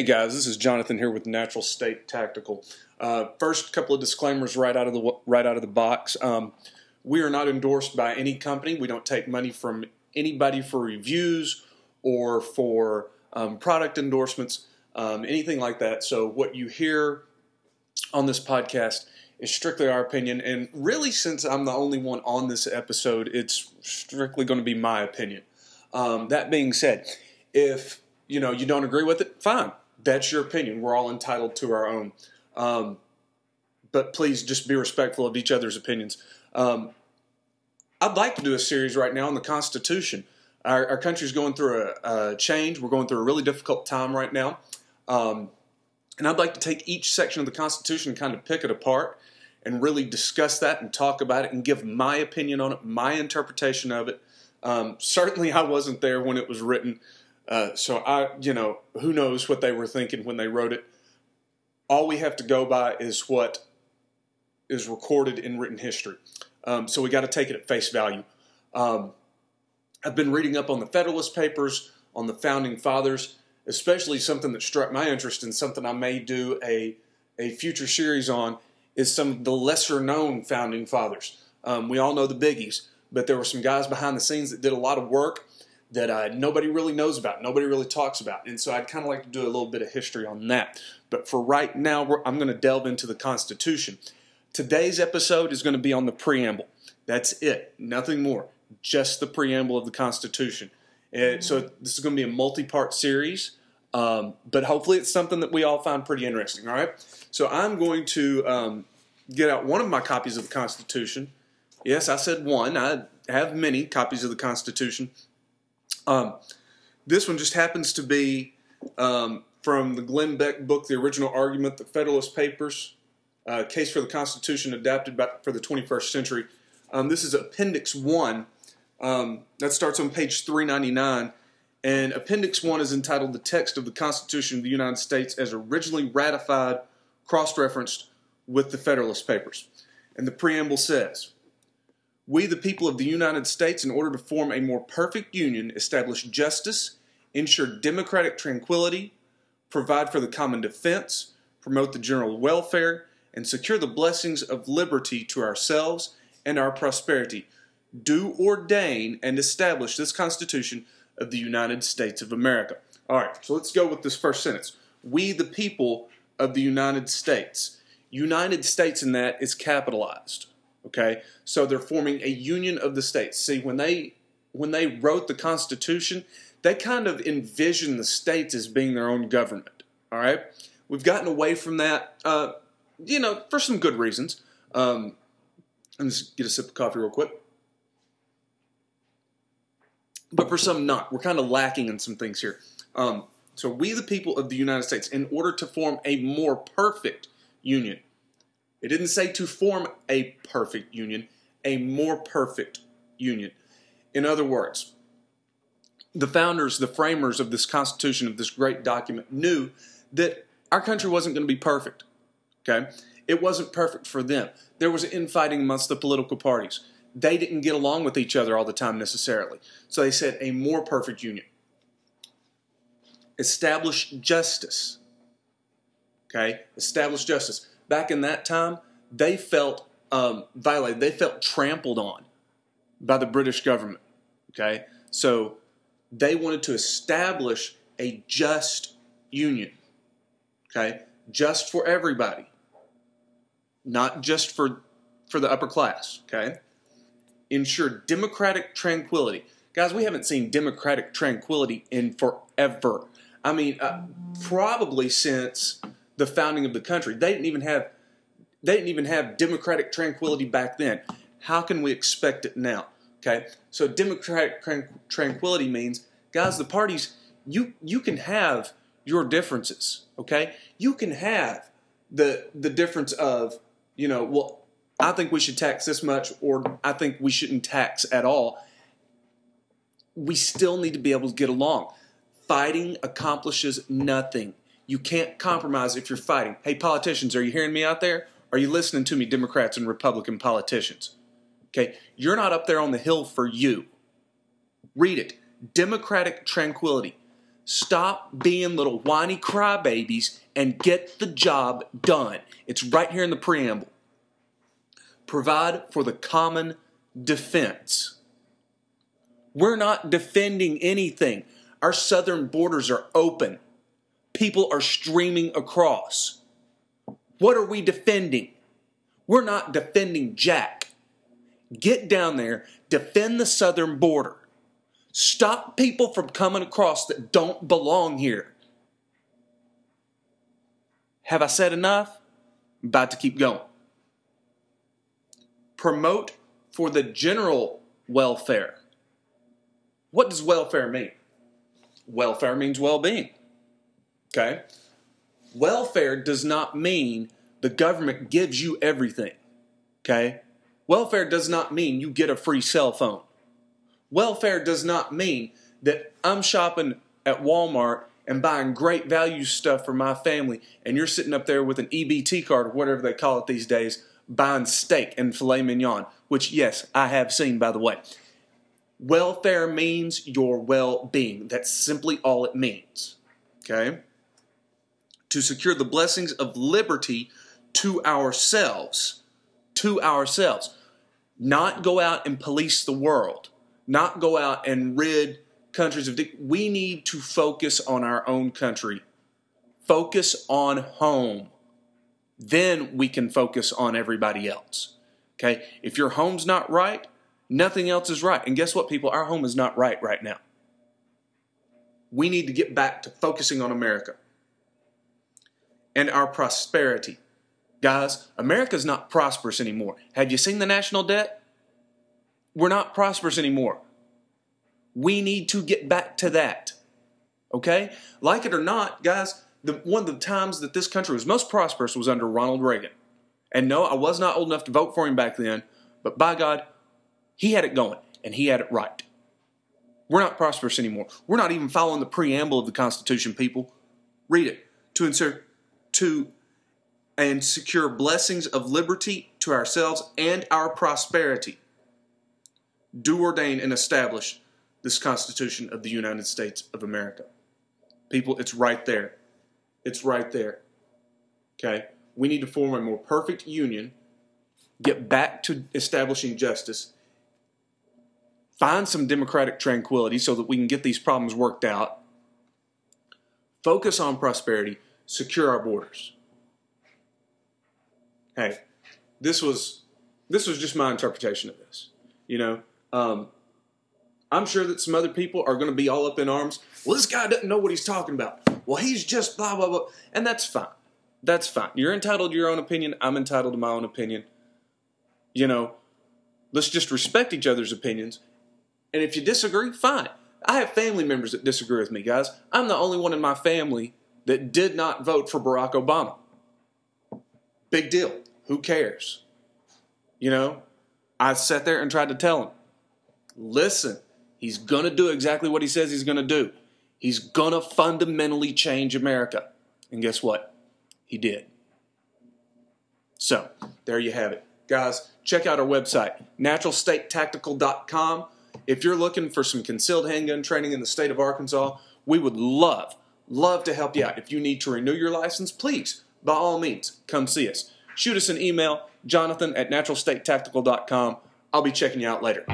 Hey guys, this is Jonathan here with Natural State Tactical. Uh, first, couple of disclaimers right out of the right out of the box. Um, we are not endorsed by any company. We don't take money from anybody for reviews or for um, product endorsements, um, anything like that. So what you hear on this podcast is strictly our opinion, and really, since I'm the only one on this episode, it's strictly going to be my opinion. Um, that being said, if you know you don't agree with it, fine. That's your opinion. We're all entitled to our own. Um, but please just be respectful of each other's opinions. Um, I'd like to do a series right now on the Constitution. Our, our country's going through a, a, change. We're going through a really difficult time right now. Um, and I'd like to take each section of the Constitution and kind of pick it apart and really discuss that and talk about it and give my opinion on it, my interpretation of it. Um, certainly, I wasn't there when it was written. Uh, so I, you know, who knows what they were thinking when they wrote it. All we have to go by is what is recorded in written history. Um, so we got to take it at face value. Um, I've been reading up on the Federalist Papers, on the Founding Fathers, especially something that struck my interest and something I may do a, a future series on is some of the lesser known Founding Fathers. Um, we all know the biggies, but there were some guys behind the scenes that did a lot of work that uh, nobody really knows about, nobody really talks about. And so I'd kind of like to do a little bit of history on that. But for right now, I'm going to delve into the Constitution. Today's episode is going to be on the preamble. That's it, nothing more, just the preamble of the Constitution. And so this is going to be a multi part series. Um, but hopefully it's something that we all find pretty interesting. All right. So I'm going to um, get out one of my copies of the Constitution. Yes, I said one. I have many copies of the Constitution. Um, this one just happens to be um, from the Glenn Beck book, The Original Argument, The Federalist Papers, uh, Case for the Constitution Adapted by, for the 21st Century. Um, this is Appendix 1. Um, that starts on page 399. And Appendix 1 is entitled The Text of the Constitution of the United States as Originally Ratified, Cross Referenced with the Federalist Papers. And the preamble says, we, the people of the United States, in order to form a more perfect union, establish justice, ensure democratic tranquility, provide for the common defense, promote the general welfare, and secure the blessings of liberty to ourselves and our prosperity, do ordain and establish this Constitution of the United States of America. All right, so let's go with this first sentence. We, the people of the United States. United States in that is capitalized. Okay, so they're forming a union of the states. See, when they when they wrote the Constitution, they kind of envisioned the states as being their own government. All right, we've gotten away from that, uh, you know, for some good reasons. Um, let me get a sip of coffee real quick. But for some not, we're kind of lacking in some things here. Um, so we, the people of the United States, in order to form a more perfect union, it didn't say to form a perfect union, a more perfect union. In other words, the founders, the framers of this Constitution, of this great document, knew that our country wasn't going to be perfect. Okay? It wasn't perfect for them. There was infighting amongst the political parties. They didn't get along with each other all the time necessarily. So they said a more perfect union. Establish justice. Okay? Establish justice back in that time, they felt um, violated. They felt trampled on by the British government. Okay, so they wanted to establish a just union. Okay, just for everybody, not just for for the upper class. Okay, ensure democratic tranquility. Guys, we haven't seen democratic tranquility in forever. I mean, uh, probably since the founding of the country. They didn't even have they didn't even have democratic tranquility back then. How can we expect it now? Okay, so democratic tranquility means, guys, the parties you you can have your differences. Okay, you can have the the difference of you know well I think we should tax this much or I think we shouldn't tax at all. We still need to be able to get along. Fighting accomplishes nothing. You can't compromise if you're fighting. Hey, politicians, are you hearing me out there? Are you listening to me, Democrats and Republican politicians? Okay, you're not up there on the hill for you. Read it. Democratic tranquility. Stop being little whiny crybabies and get the job done. It's right here in the preamble. Provide for the common defense. We're not defending anything. Our southern borders are open. People are streaming across. What are we defending? We're not defending Jack. Get down there, defend the southern border. Stop people from coming across that don't belong here. Have I said enough? I'm about to keep going. Promote for the general welfare. What does welfare mean? Welfare means well being. Okay? Welfare does not mean the government gives you everything. Okay? Welfare does not mean you get a free cell phone. Welfare does not mean that I'm shopping at Walmart and buying great value stuff for my family, and you're sitting up there with an EBT card or whatever they call it these days, buying steak and filet mignon, which, yes, I have seen, by the way. Welfare means your well being. That's simply all it means. Okay? To secure the blessings of liberty to ourselves. To ourselves. Not go out and police the world. Not go out and rid countries of. We need to focus on our own country. Focus on home. Then we can focus on everybody else. Okay? If your home's not right, Nothing else is right. And guess what, people? Our home is not right right now. We need to get back to focusing on America and our prosperity. Guys, America's not prosperous anymore. Have you seen the national debt? We're not prosperous anymore. We need to get back to that. Okay? Like it or not, guys, the, one of the times that this country was most prosperous was under Ronald Reagan. And no, I was not old enough to vote for him back then, but by God, he had it going, and he had it right. We're not prosperous anymore. We're not even following the preamble of the Constitution, people. Read it. To insert to and secure blessings of liberty to ourselves and our prosperity. Do ordain and establish this Constitution of the United States of America. People, it's right there. It's right there. Okay? We need to form a more perfect union, get back to establishing justice, find some democratic tranquility so that we can get these problems worked out, focus on prosperity, secure our borders. Hey, this was this was just my interpretation of this. You know, um, I'm sure that some other people are going to be all up in arms. Well, this guy doesn't know what he's talking about. Well, he's just blah blah blah, and that's fine. That's fine. You're entitled to your own opinion. I'm entitled to my own opinion. You know, let's just respect each other's opinions and if you disagree, fine. I have family members that disagree with me, guys. I'm the only one in my family that did not vote for Barack Obama. Big deal. Who cares? You know, I sat there and tried to tell him listen, he's going to do exactly what he says he's going to do. He's going to fundamentally change America. And guess what? He did. So, there you have it. Guys, check out our website, naturalstatetactical.com. If you're looking for some concealed handgun training in the state of Arkansas, we would love, love to help you out. If you need to renew your license, please, by all means, come see us. Shoot us an email, jonathan at naturalstatetactical.com. I'll be checking you out later.